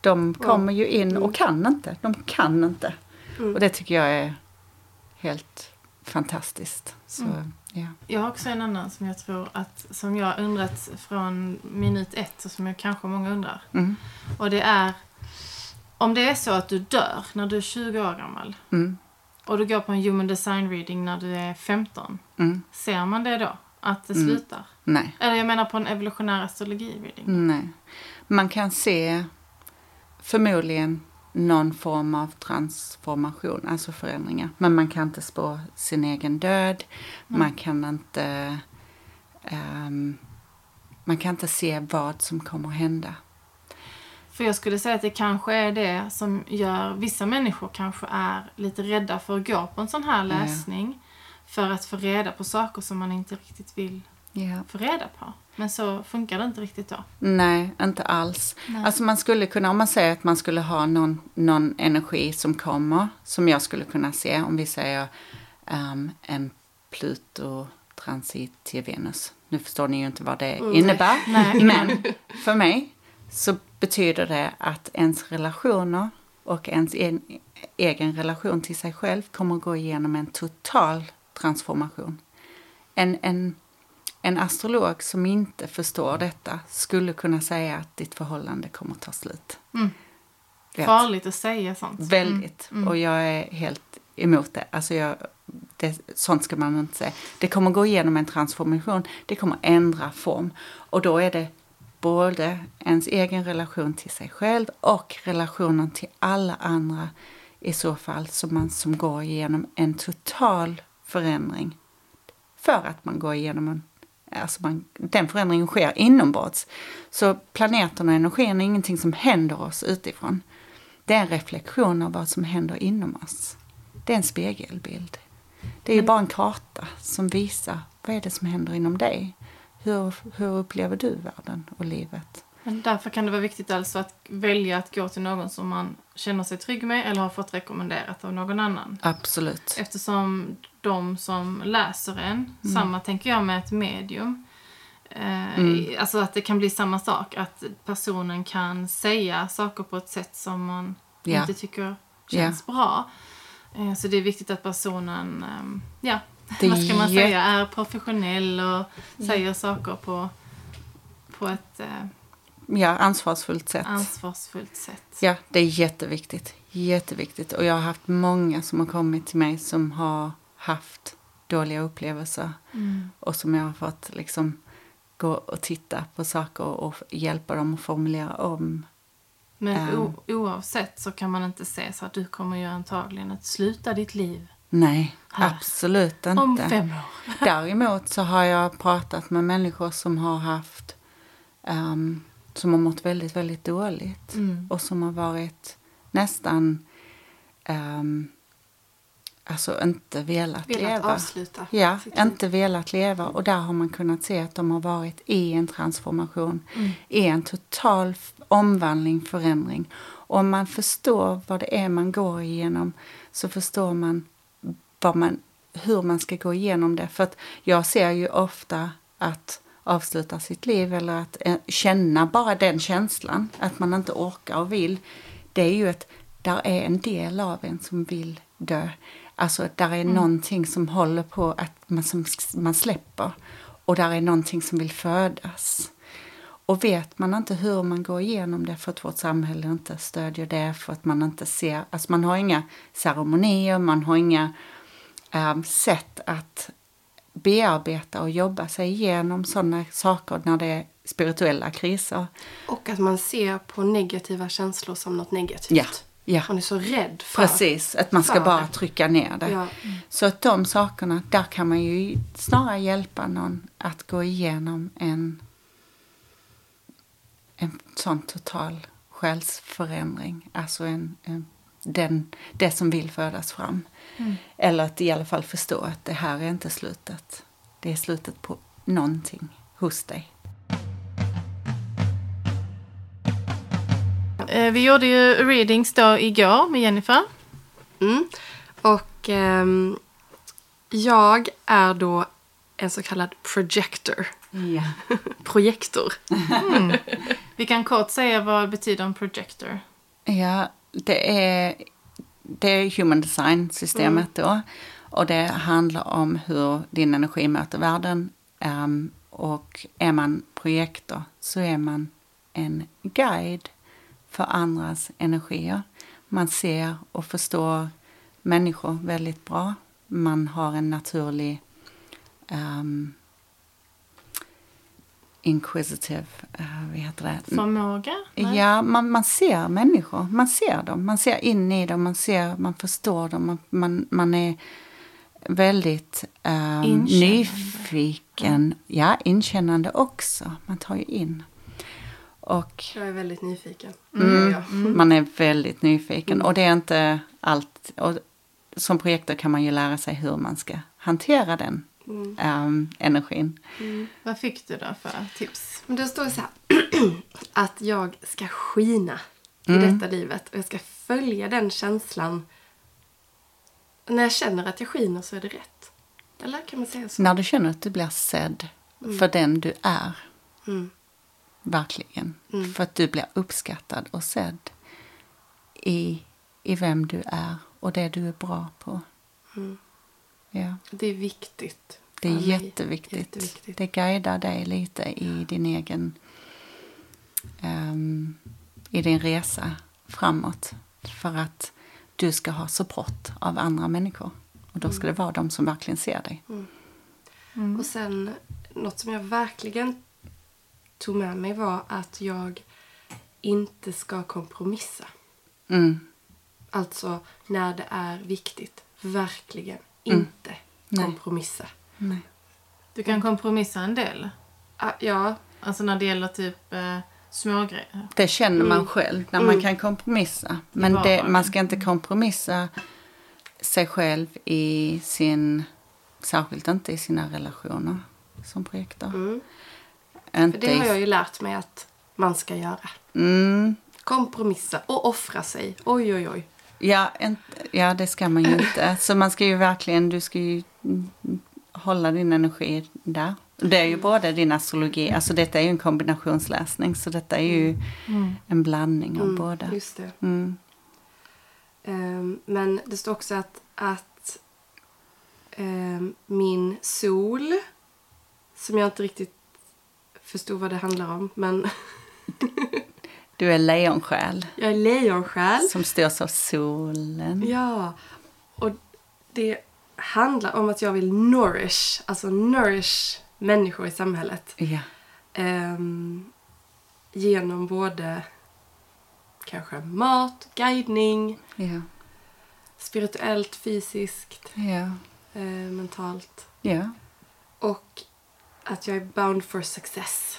de kommer ju in och mm. kan inte. De kan inte. Mm. Och det tycker jag är helt fantastiskt. Så, mm. ja. Jag har också en annan som jag tror att, som jag undrat från minut ett och som jag kanske många undrar. Mm. Och det är om det är så att du dör när du är 20 år gammal mm. och du går på en human design reading när du är 15. Mm. Ser man det då? Att det mm. slutar? Nej. Eller jag menar på en evolutionär astrologi reading. Nej. Man kan se förmodligen någon form av transformation, alltså förändringar. Men man kan inte spå sin egen död. Mm. Man kan inte um, man kan inte se vad som kommer att hända. För jag skulle säga att det kanske är det som gör vissa människor kanske är lite rädda för att gå på en sån här läsning. Ja. För att få reda på saker som man inte riktigt vill Ja. få reda på. Men så funkar det inte riktigt då. Nej, inte alls. Alltså man skulle kunna, om man säger att man skulle ha någon, någon energi som kommer, som jag skulle kunna se, om vi säger um, en Pluto-transit till Venus. Nu förstår ni ju inte vad det innebär, Nej. men för mig så betyder det att ens relationer och ens en, egen relation till sig själv kommer att gå igenom en total transformation. En, en, en astrolog som inte förstår detta skulle kunna säga att ditt förhållande kommer att ta slut. Mm. Vet. Farligt att säga sånt. Väldigt. Och jag är helt emot det. Alltså jag, det. Sånt ska man inte säga. Det kommer gå igenom en transformation. Det kommer ändra form. Och då är det både ens egen relation till sig själv och relationen till alla andra i så fall som, man, som går igenom en total förändring. För att man går igenom en Alltså man, den förändringen sker inombords. Så planeten och energin är ingenting som händer oss utifrån. Det är en reflektion av vad som händer inom oss. Det är en spegelbild. Det är ju bara en karta som visar vad är det som händer inom dig. Hur, hur upplever du världen och livet? Men därför kan det vara viktigt alltså att välja att gå till någon som man känner sig trygg med eller har fått rekommenderat av någon annan. Absolut. Eftersom de som läser en, samma tänker jag med ett medium. Eh, Alltså att det kan bli samma sak, att personen kan säga saker på ett sätt som man Ja. inte tycker känns bra. Eh, så det är viktigt att personen, ehm, ja, Det vad ska man säga, är professionell och säger saker på, på ett eh, Ja, ansvarsfullt sätt. ansvarsfullt sätt. Ja, det är jätteviktigt. Jätteviktigt. Och jag har haft många som har kommit till mig som har haft dåliga upplevelser. Mm. Och som jag har fått liksom gå och titta på saker och hjälpa dem att formulera om. Men o- oavsett så kan man inte se så att du kommer ju antagligen att sluta ditt liv Nej, Här. absolut inte. om fem år. Däremot så har jag pratat med människor som har haft ehm, som har mått väldigt, väldigt dåligt. Mm. Och som har varit nästan um, alltså inte velat, Velat leva. avsluta Ja, inte velat leva. Och där har man kunnat se att de har varit i en transformation. Mm. I en total omvandling, förändring. Och om man förstår vad det är man går igenom så förstår man, man hur man ska gå igenom det. För jag ser ju ofta att avsluta sitt liv eller att eh, känna bara den känslan, att man inte orkar och vill. Det är ju att där är en del av en som vill dö. Alltså där är någonting som håller på att man, som man släpper. Och där är någonting som vill födas. Och vet man inte hur man går igenom det för att vårt samhälle inte stödjer det, för att man inte ser, alltså man har inga ceremonier, man har inga um, sätt att bearbeta och jobba sig igenom sådana saker när det är spirituella kriser. Och att man ser på negativa känslor som något negativt. Ja, ja. Man är så rädd för. Precis, att man ska bara trycka ner det. Ja. Så att de sakerna, där kan man ju snarare hjälpa någon att gå igenom en, en sån total själsförändring. Alltså en, en, den, det som vill födas fram. Eller att i alla fall förstå att det här är inte slutet. Det är slutet på någonting hos dig. Vi gjorde ju readings då igår med Jennifer. Mm. Och ehm, jag är då en så kallad projector. Ja. Projektor. Vi kan kort säga vad betyder en projector. Ja, det är, det är human design-systemet då. Och det handlar om hur din energi möter världen. Ehm, och är man projektor så är man en guide för andras energier. Man ser och förstår människor väldigt bra. Man har en naturlig um, inquisitive, uh, vad heter det? Förmåga? Nej. Ja, man, man ser människor. Man ser dem. Man ser in i dem. Man, ser, man förstår dem. Man, man, man är väldigt um, nyfiken. Ja, inkännande också. Man tar ju in. Och Jag är väldigt nyfiken. mm, Ja. man är väldigt nyfiken. Och det är inte allt. Och som projektor kan man ju lära sig hur man ska hantera den ehm, energin. Vad fick du då för tips? Men det står så här. att jag ska skina i detta livet. Och jag ska följa den känslan. När jag känner att jag skiner så är det rätt. Eller kan man säga så? När du känner att du blir sedd för den du är. Mm. Verkligen. För att du blir uppskattad och sedd i, i vem du är och det du är bra på. Ja, Det är viktigt. det är jätteviktigt. Jätteviktigt. Det guidar dig lite i din egen ehm, i din resa framåt. För att du ska ha support av andra människor. Och då ska det vara de som verkligen ser dig. Och sen, något som jag verkligen tog med mig var att jag inte ska kompromissa. Mm. Alltså när det är viktigt. Verkligen inte Nej. kompromissa. Nej. Du kan kompromissa en del. Ah, ja, Alltså när det gäller typ eh, smågrejer. Det känner man själv när man kan kompromissa. Men det, man ska inte kompromissa sig själv i sin, särskilt inte i sina relationer som projektor. Mm. Inte för det har jag ju lärt mig att man ska göra. mm, Kompromissa och offra sig. Oj, oj, oj. ja, inte, ja, det ska man ju inte. Så man ska ju verkligen, du ska ju mm, hålla din energi där. Det är ju både din astrologi, alltså detta är ju en kombinationsläsning så detta är ju en blandning av Mm, båda. Just det. Mm. Ehm, men det står också att, att ehm, min sol, som jag inte riktigt förstod vad det handlar om, men Du är lejonsjäl jag är lejonsjäl. som styrs av solen. Ja, och det handlar om att jag vill nourish, alltså nourish människor i samhället. Ja. Ehm, genom både kanske mat, guidning, Ja. spirituellt, fysiskt, Ja. eh, mentalt. Ja. Och att jag är bound for success.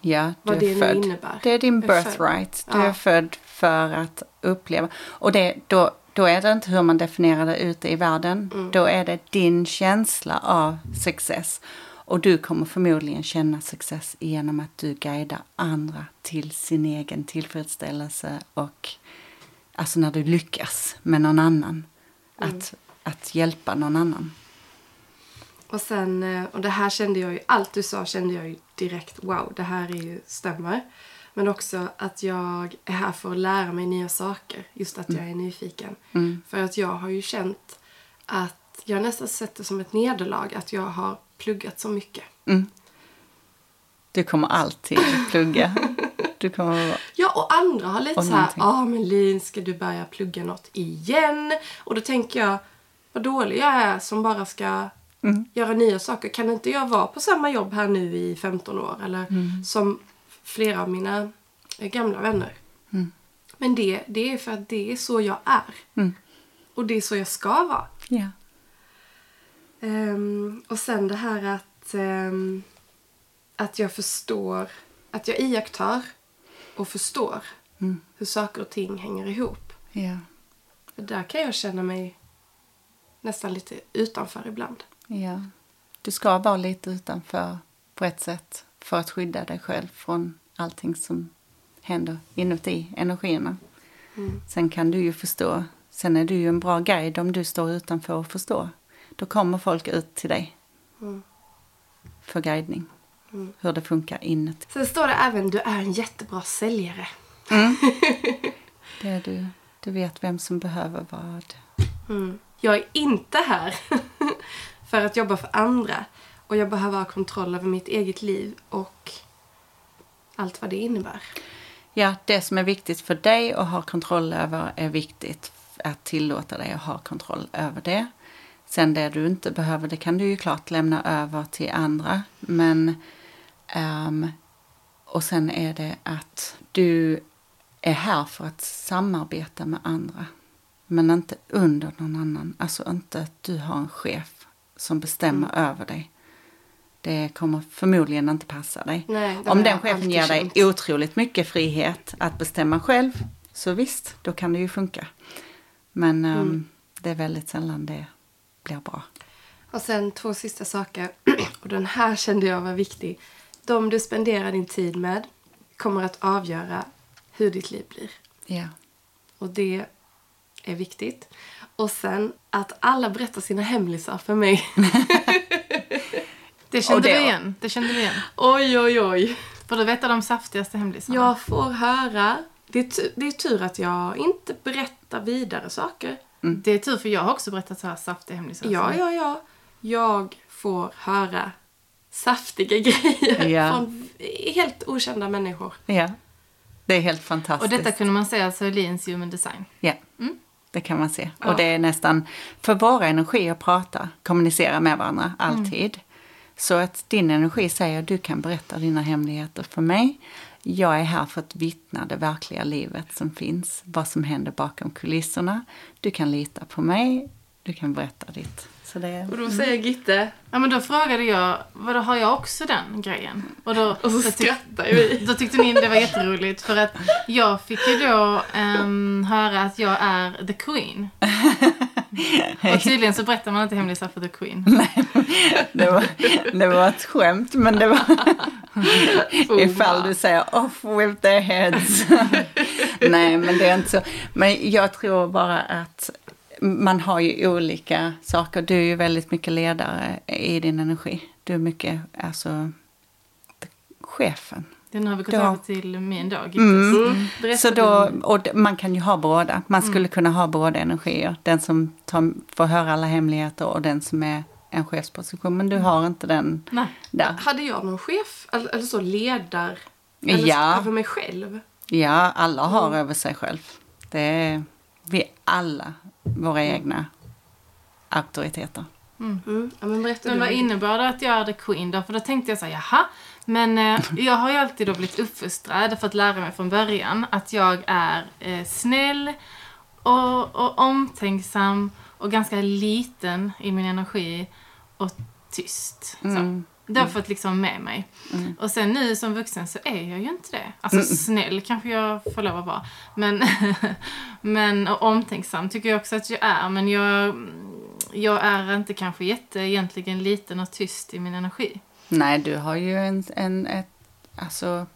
Ja, Vad du det är nu född. innebär. Det är din birthright. Du Ja. är född för att uppleva. Och det, då, då är det inte hur man definierar det ute i världen. Mm. Då är det din känsla av success. Och du kommer förmodligen känna success genom att du guidar andra till sin egen tillfredsställelse och alltså när du lyckas med någon annan. Mm. Att, att hjälpa någon annan. Och sen, eh, och det här kände jag ju, allt du sa kände jag ju direkt, wow, det här är ju, stämmer. Men också att jag är här för att lära mig nya saker. Just att jag är nyfiken. Mm. För att jag har ju känt att jag nästan sett det som ett nederlag att jag har pluggat så mycket. Mm. Du kommer alltid plugga. Du kommer Ja, och andra har lite så här, ja ah, men Lin, ska du börja plugga något igen? Och då tänker jag, vad dålig jag är som bara ska Mm. göra nya saker. Kan inte jag vara på samma jobb här nu i 15 år? Eller Mm. som flera av mina eh, gamla vänner. Mm. Men det, det är för att det är så jag är. Mm. Och det är så jag ska vara. Ja. Ehm, och sen det här att, ehm, att jag förstår, att jag iakttar och förstår Mm. hur saker och ting hänger ihop. För där kan jag känna mig nästan lite utanför ibland. Ja. Du ska vara lite utanför på ett sätt för att skydda dig själv från allting som händer inuti energierna. Mm. Sen kan du ju förstå, sen är du ju en bra guide om du står utanför och förstår. Då kommer folk ut till dig Mm. för guidning. Mm. Hur det funkar inuti. Sen står det även du är en jättebra säljare. Det är du. Du vet vem som behöver vad. Mm. Jag är inte här för att jobba för andra. Och jag behöver ha kontroll över mitt eget liv och allt vad det innebär. Ja, det som är viktigt för dig att ha kontroll över är viktigt att tillåta dig att ha kontroll över det. Sen det du inte behöver, det kan du ju klart lämna över till andra. Men, um, och sen är det att du är här för att samarbeta med andra. Men inte under någon annan. Alltså inte att du har en chef som bestämmer över dig. Det kommer förmodligen inte passa dig. Nej, Om den chefen ger dig känt. otroligt mycket frihet att bestämma själv, så visst, då kan det ju funka. Men Mm. det är väldigt sällan det blir bra. Och sen två sista saker. Och den här kände jag var viktig. De du spenderar din tid med kommer att avgöra hur ditt liv blir. Ja. Och det är viktigt. Och sen att alla berättar sina hemlisar för mig. Det kände Och det- du igen. Det kände du igen. oj, oj, oj. För du vet de saftigaste hemlisarna. Jag får höra. Det är, det är tur att jag inte berättar vidare saker. Det är tur för jag har också berättat så här saftiga hemlisar. Ja, ja, ja. Jag får höra saftiga grejer Ja. från helt okända människor. ja. Det är helt Och fantastiskt. detta kunde man säga alltså är Leans Human Design. Ja, det kan man se. Ja. Och det är nästan, för våra energier pratar, kommunicerar med varandra alltid. Så att din energi säger du kan berätta dina hemligheter för mig. Jag är här för att vittna det verkliga livet som finns, vad som händer bakom kulisserna. Du kan lita på mig, du kan berätta ditt. Så det Och då säger Gitte, Ja men då frågade jag, vadå har jag också den grejen? Och då, och så ju vi. då tyckte ni det var jätteroligt för att jag fick ju då ehm, höra att jag är the queen. Och tydligen så berättar man inte hemlisar för the queen. det, var, det var ett skämt, men det var Oh, ifall du säger off with their heads. Nej, men det är inte så. Men jag tror bara att man har ju olika saker. Du är ju väldigt mycket ledare i din energi. Du är mycket, alltså, chefen. Den har vi gått Ja. över till min dag. Mm. Berätta Så då, och man kan ju ha båda. Man skulle kunna ha båda energier. Den som tar, får höra alla hemligheter och den som är en chefsposition. Men du har inte den Nej. där. Hade jag någon chef, eller, så ledar, eller Ja. över mig själv? Ja, alla har över sig själv. Det är vi alla, våra egna auktoriteter. Mm. Ja, men Men du. vad innebar det att jag är the queen då? För då tänkte jag så här, jaha. Men eh, jag har ju alltid då blivit uppfostrad för att lära mig från början att jag är eh, snäll och, och omtänksam och ganska liten i min energi och tyst. Så. Mm. Det har jag fått liksom med mig. Och sen nu som vuxen så är jag ju inte det. Alltså snäll kanske jag får lov att vara. Men, men och omtänksam tycker jag också att jag är. Men jag, jag är inte kanske jätte egentligen liten och tyst i min energi. Nej, du har ju en, en, ett, alltså, en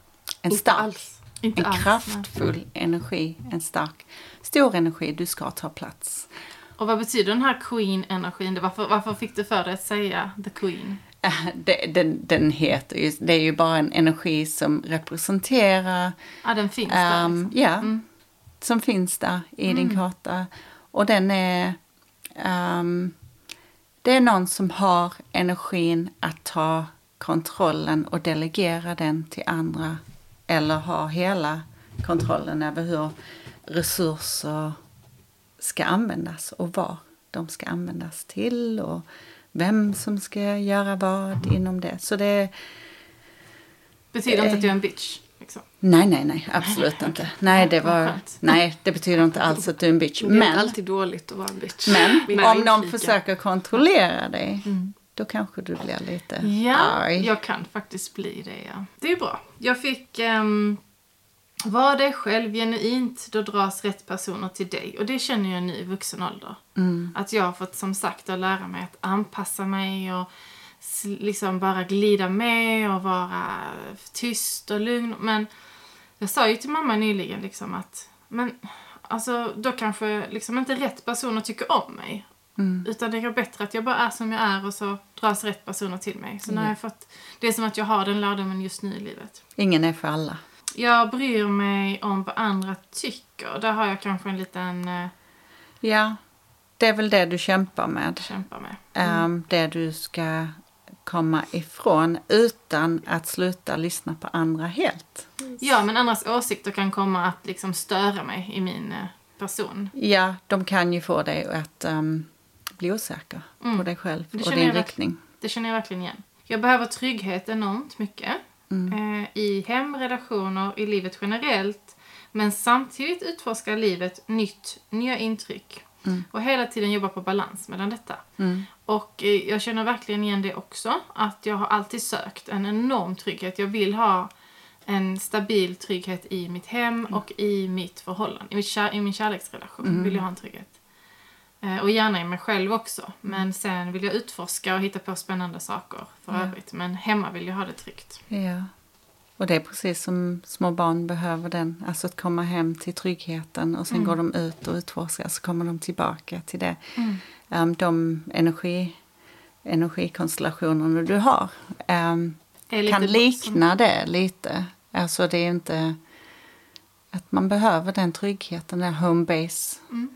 Inte stark, alls. Inte en alls, nej. kraftfull energi. En stark, stor energi. Du ska ta plats. Och vad betyder den här queen-energin? Varför, varför fick du för dig att säga the queen? Det, den, den heter ju, det är ju bara en energi som representerar Ja, den finns där Ehm, liksom. Ja, Mm. som finns där i din karta. Och den är... ehm, det är någon som har energin att ta kontrollen och delegera den till andra. Eller ha hela kontrollen över hur resurser ska användas och vad de ska användas till och vem som ska göra vad inom det. Så det Betyder inte att du är en bitch. Liksom. Nej, nej, nej, absolut inte. Nej, det var, nej, det betyder inte alls att du är en bitch. Det är Men, alltid dåligt att vara en bitch. men om någon försöker kontrollera dig, då kanske du blir lite Ja, arg. jag kan faktiskt bli det. Ja. Det är bra. Jag fick um, Var dig själv genuint, då dras rätt personer till dig. Och det känner jag nu i vuxen ålder. Att jag har fått som sagt att lära mig att anpassa mig och liksom bara glida med och vara tyst och lugn. Men jag sa ju till mamma nyligen liksom att men alltså då kanske liksom inte rätt personer tycker om mig. Utan det är bättre att jag bara är som jag är och så dras rätt personer till mig. Så nu har jag fått, det är som att jag har den lärdomen just nu i livet. Ingen är för alla. Jag bryr mig om vad andra tycker. Där har jag kanske en liten eh, Ja, det är väl det du kämpar med. kämpa med. Ehm, det du ska komma ifrån utan att sluta lyssna på andra helt. Ja, men andras åsikter kan komma att liksom störa mig i min eh, person. Ja, de kan ju få dig att ehm, bli osäker på dig själv och din riktning. Det känner jag verkligen igen. Jag behöver trygghet enormt mycket. Eh, I hem, relationer, i livet generellt. Men samtidigt utforska livet nytt, nya intryck. Och hela tiden jobba på balans mellan detta. Och eh, jag känner verkligen igen det också. Att jag har alltid sökt en enorm trygghet. Jag vill ha en stabil trygghet i mitt hem och i mitt förhållande. I, mitt kär, i min kärleksrelation vill jag ha en trygghet. Eh, och gärna i mig själv också. Men sen vill jag utforska och hitta på spännande saker för Ja. övrigt. Men hemma vill jag ha det tryggt. Ja. Och det är precis som små barn behöver den. Alltså att komma hem till tryggheten och sen går de ut och utforskar så kommer de tillbaka till det. Um, de energi, energikonstellationerna du har um, kan som- likna det lite. Alltså det är inte att man behöver den tryggheten, den home base Mm.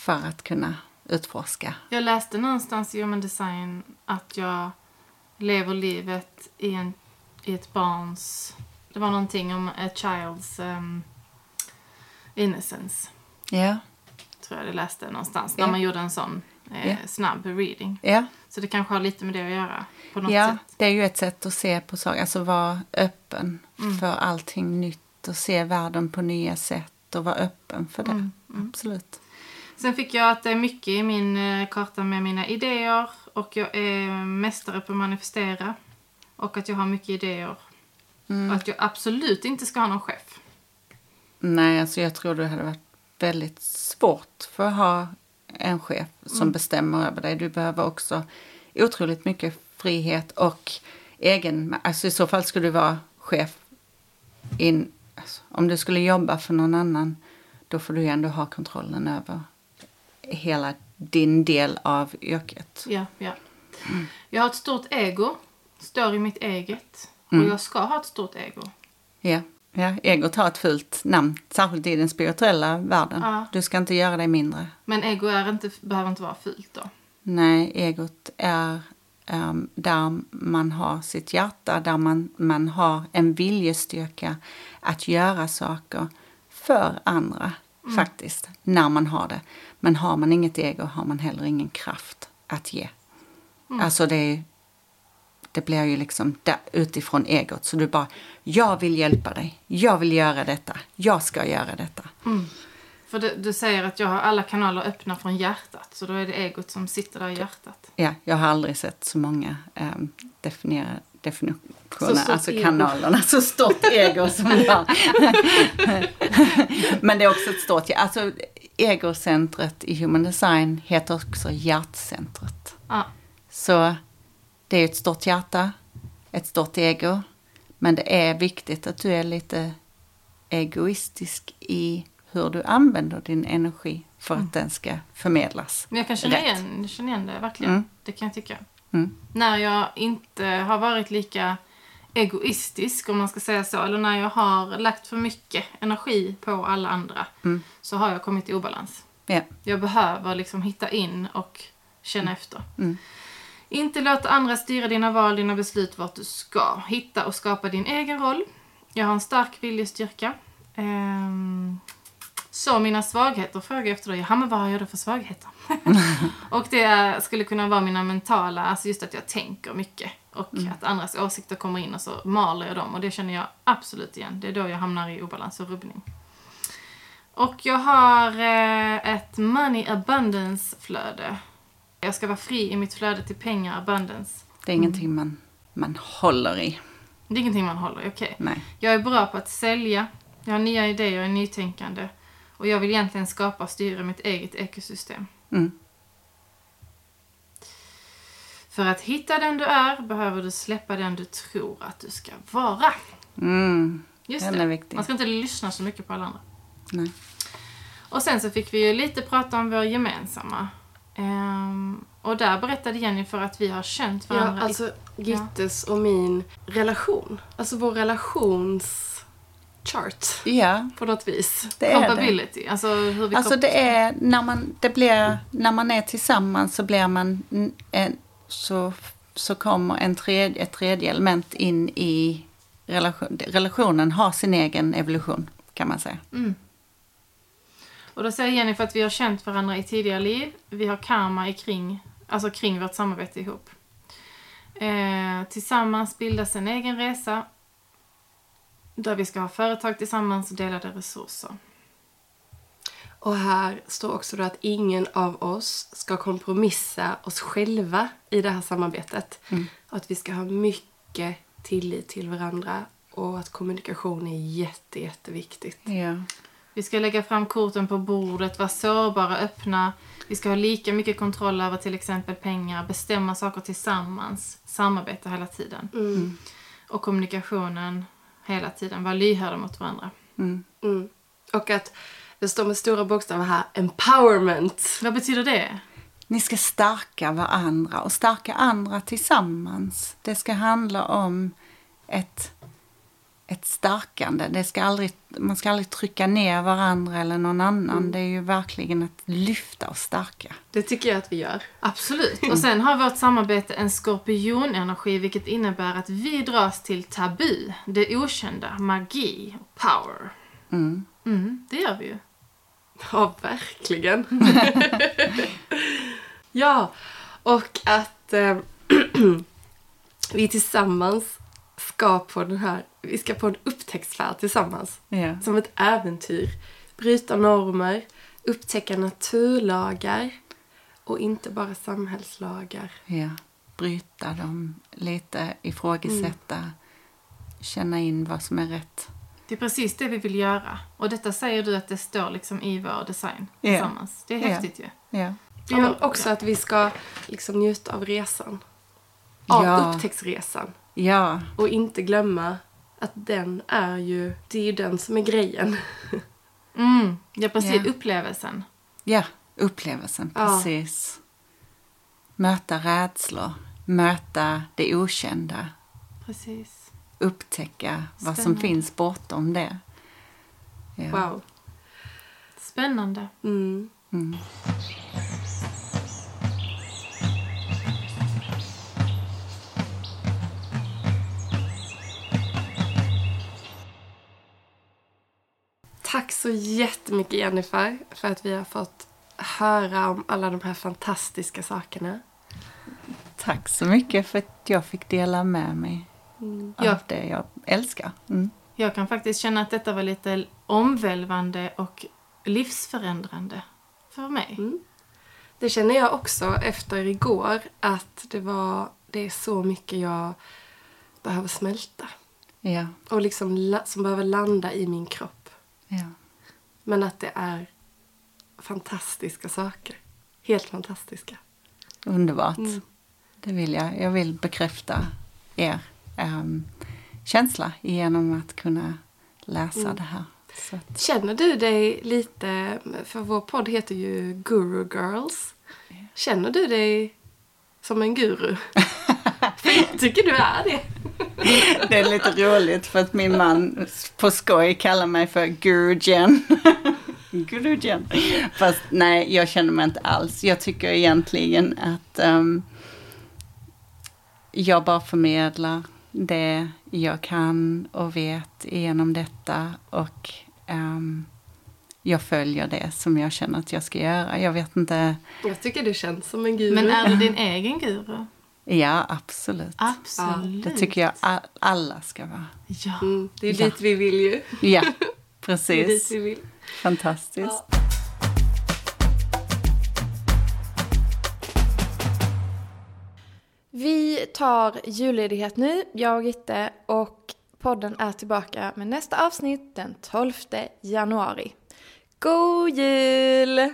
För att kunna utforska. Jag läste någonstans i Human Design att jag lever livet i, en, i ett barns... Det var någonting om a child's um, innocence. Ja, Tror jag det läste någonstans. Ja. När man gjorde en sån eh, Ja. snabb reading. ja. Så det kanske har lite med det att göra. På något Ja, sätt. det är ju ett sätt att se på saker, alltså vara öppen Mm. för allting nytt och se världen på nya sätt och vara öppen för det. Mm, Absolut. Sen fick jag att det är mycket i min eh, karta med mina idéer. Och jag är mästare på att manifestera. Och att jag har mycket idéer. Mm. Och att jag absolut inte ska ha någon chef. Nej, alltså jag tror det hade varit väldigt svårt för att ha en chef som Mm. bestämmer över dig. Du behöver också otroligt mycket frihet och egen... Alltså i så fall skulle du vara chef in... Alltså, om du skulle jobba för någon annan, då får du ju ändå ha kontrollen över hela din del av yrket. Ja, ja. Jag har ett stort ego. Står i mitt eget. Mm. Och jag ska ha ett stort ego. Ja, ja egot har ett fult namn, särskilt i den spirituella världen. Ja. Du ska inte göra dig mindre. Men ego är inte, behöver inte vara fult då. Nej, egot är ehm, där man har sitt hjärta, där man, man har en viljestyrka att göra saker för andra, faktiskt, när man har det. Men har man inget ego har man heller ingen kraft att ge. Alltså det det blir ju liksom där, utifrån egot. Så du bara, jag vill hjälpa dig, jag vill göra detta, jag ska göra detta. För du, du säger att jag har alla kanaler öppna från hjärtat. Så då är det egot som sitter där i hjärtat. Ja, jag har aldrig sett så många um, definiera, definitioner, Så stort alltså ego. kanalerna, så stort ego som jag. Men det är också ett stort, alltså egocentret i Human Design heter också hjärtcentret. Ja. Så det är ett stort hjärta, ett stort ego, men det är viktigt att du är lite egoistisk i hur du använder din energi för att den ska förmedlas. Men jag kan känna Rätt. igen, känna igen det verkligen. Mm. Det kan jag tycka. Mm. När jag inte har varit lika egoistisk, om man ska säga så, eller när jag har lagt för mycket energi på alla andra, Mm. så har jag kommit i obalans. Ja. Jag behöver liksom hitta in och känna efter. Mm. Inte låta andra styra dina val, dina beslut, vart du ska. Hitta och skapa din egen roll. Jag har en stark viljestyrka. Ehm, så mina svagheter frågar jag efter då. Jaha, men vad har jag då för svagheter? och det skulle kunna vara mina mentala, alltså just att jag tänker mycket. Och att andras åsikter kommer in och så maler jag dem. Och det känner jag absolut igen. Det är då jag hamnar i obalans och rubbning. Och jag har eh, ett money abundance flöde. Jag ska vara fri i mitt flöde till pengar abundance. Det är ingenting man, man håller i. Det är ingenting man håller i, okej. Nej. Jag är bra på att sälja. Jag har nya idéer, jag är nytänkande. Och jag vill egentligen skapa och styra mitt eget ekosystem. Mm. För att hitta den du är behöver du släppa den du tror att du ska vara. Mm. Just Den det. Man ska inte lyssna så mycket på alla andra. Nej. Och sen så fick vi ju lite prata om vår gemensamma. Ehm, och där berättade Jenny för att vi har känt varandra. Ja, i- alltså Gittes och min relation. Alltså vår relationschart Ja, på något vis. det är det. Alltså hur vi Alltså det är när man, det blir, när man är tillsammans så blir man en, så, så kommer en tredje, ett tredje element in i relation, relationen har sin egen evolution kan man säga. Mm. Och då säger Jenny för att vi har känt varandra i tidigare liv. Vi har karma i kring, alltså kring vårt samarbete ihop. Eh, tillsammans bildas en egen resa. Där vi ska ha företag tillsammans och delade resurser. Och här står också då att ingen av oss ska kompromissa oss själva i det här samarbetet. Och att vi ska ha mycket tillit till varandra och att kommunikation är jätte, jätteviktigt. Ja. Vi ska lägga fram korten på bordet, vara sårbara, öppna. Vi ska ha lika mycket kontroll över till exempel pengar, bestämma saker tillsammans, samarbeta hela tiden. Mm. Och kommunikationen hela tiden, vara lyhörda mot varandra. Mm. Och att det står med stora bokstäver här, empowerment. Vad betyder det? Ni ska stärka varandra och stärka andra tillsammans. Det ska handla om ett, ett stärkande. Det ska aldrig, man ska aldrig trycka ner varandra eller någon annan. Det är ju verkligen att lyfta och stärka. Det tycker jag att vi gör. Absolut. Och sen har vårt samarbete en skorpionenergi vilket innebär att vi dras till tabu, det okända, magi och power. Mm. Mm, det gör vi ju. Ja, verkligen. ja, och att eh, vi tillsammans ska på den här, vi ska på en upptäcktsfärd tillsammans. Ja. Som ett äventyr. Bryta normer, upptäcka naturlagar och inte bara samhällslagar. Ja. Bryta dem lite, ifrågasätta, känna in vad som är rätt. Det är precis det vi vill göra. Och detta säger du att det står liksom i vår design Ja. tillsammans. Det är häftigt ju. Ja. Ja, men också att vi ska liksom njuta av resan. Av Ja. upptäcktsresan. Ja, Och inte glömma att den är ju, det är ju den som är grejen. Mm, ja, precis. Ja. Upplevelsen. ja, upplevelsen, Ja. precis. Möta rädslor, möta det okända, Precis. upptäcka vad som Spännande. finns bortom det. Ja. Wow. Spännande. Mm. Mm. Tack så jättemycket Jennifer för att vi har fått höra om alla de här fantastiska sakerna. Tack så mycket för att jag fick dela med mig av Ja. det jag älskar. Mm. Jag kan faktiskt känna att detta var lite omvälvande och livsförändrande för mig. Mm. Det känner jag också efter igår att det var, det är så mycket jag behöver smälta. Ja, Och liksom som behöver landa i min kropp. Ja. Men att det är fantastiska saker. Helt fantastiska. Underbart. Mm. Det vill jag. Jag vill bekräfta er ehm, känsla genom att kunna läsa Mm. det här. Att, Känner du dig lite, för vår podd heter ju Guru Girls. Känner du dig som en guru? För jag tycker du är det. det är lite roligt för att min man på skoj kallar mig för Guru Jen. Guru Jen. Fast nej, jag känner mig inte alls. Jag tycker egentligen att ehm, jag bara förmedlar det jag kan och vet genom detta och ehm, jag följer det som jag känner att jag ska göra. Jag vet inte. Jag tycker du känns som en guru. Men är du din egen guru? Ja, absolut. Absolut. Det tycker jag all, alla ska vara. Ja. Mm, det är Ja. dit vi vill ju. Ja, Det är dit precis. vi vill. Fantastiskt. Vi tar julledighet nu, jag och Gitte, och podden är tillbaka med nästa avsnitt den 12 januari. God jul!